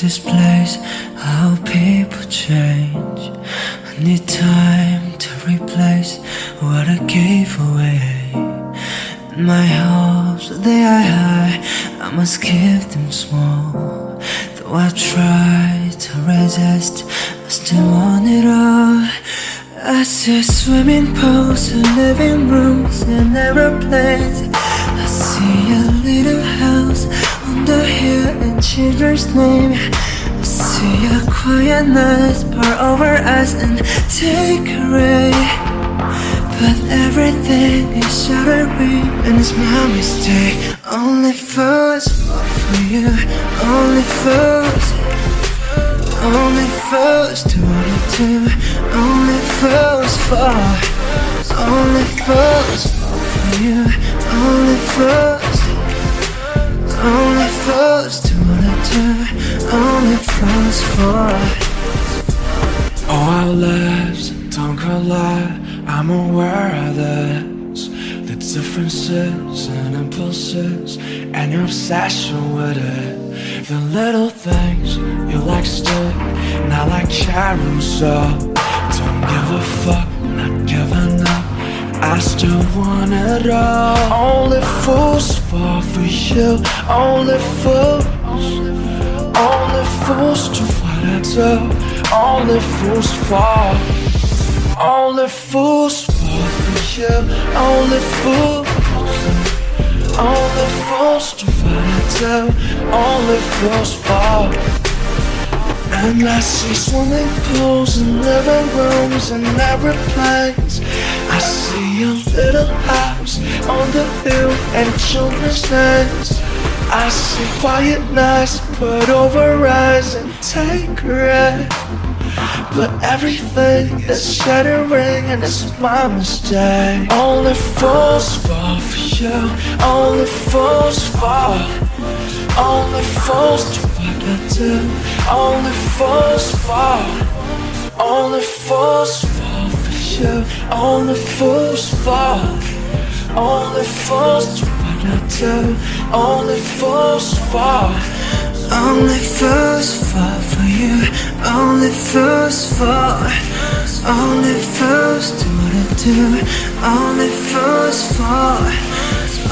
this place, how people change. I need time to replace what I gave away. My hopes, they are high, I must keep them small. Though I try to resist, I still want it all. I see swimming pools and living rooms and aeroplanes. I see a little house the hill in children's name. I see a quiet night pour over us and take away. But everything is shattering and it's my mistake. Only fools fall for you. Only fools. Only fools do what I do. Only fools fall. Only fools fall for you. Only fools. Only fools fall. Oh, our lives don't collide. I'm aware of this. The differences and impulses and your obsession with it. The little things you like stick, not like carousel. Don't give a fuck, not giving up. I still want it all. Only fools fall for you. Only fools. Only fools do what I do. Only fools fall. Only fools fall for you. Only fools. Only fools do what I do. Only fools fall. And I see swimming pools and living rooms and aeroplanes. I see a little house on the hill and children's names. I see quiet nights put over eyes and take rest. But everything is shattering and it's my mistake. Only fools fall for you. Only fools fall. Only fools do what I do. Only fools fall. Only fools fall for you. Only fools fall. Only fools do I. Only fools fall. Only fools fall for you. Only fools fall. Only fools do what I do. Only fools fall.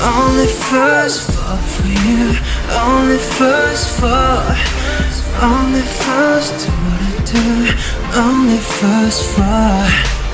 Only fools fall for you. Only fools fall. Only fools do what I do. Only fools fall.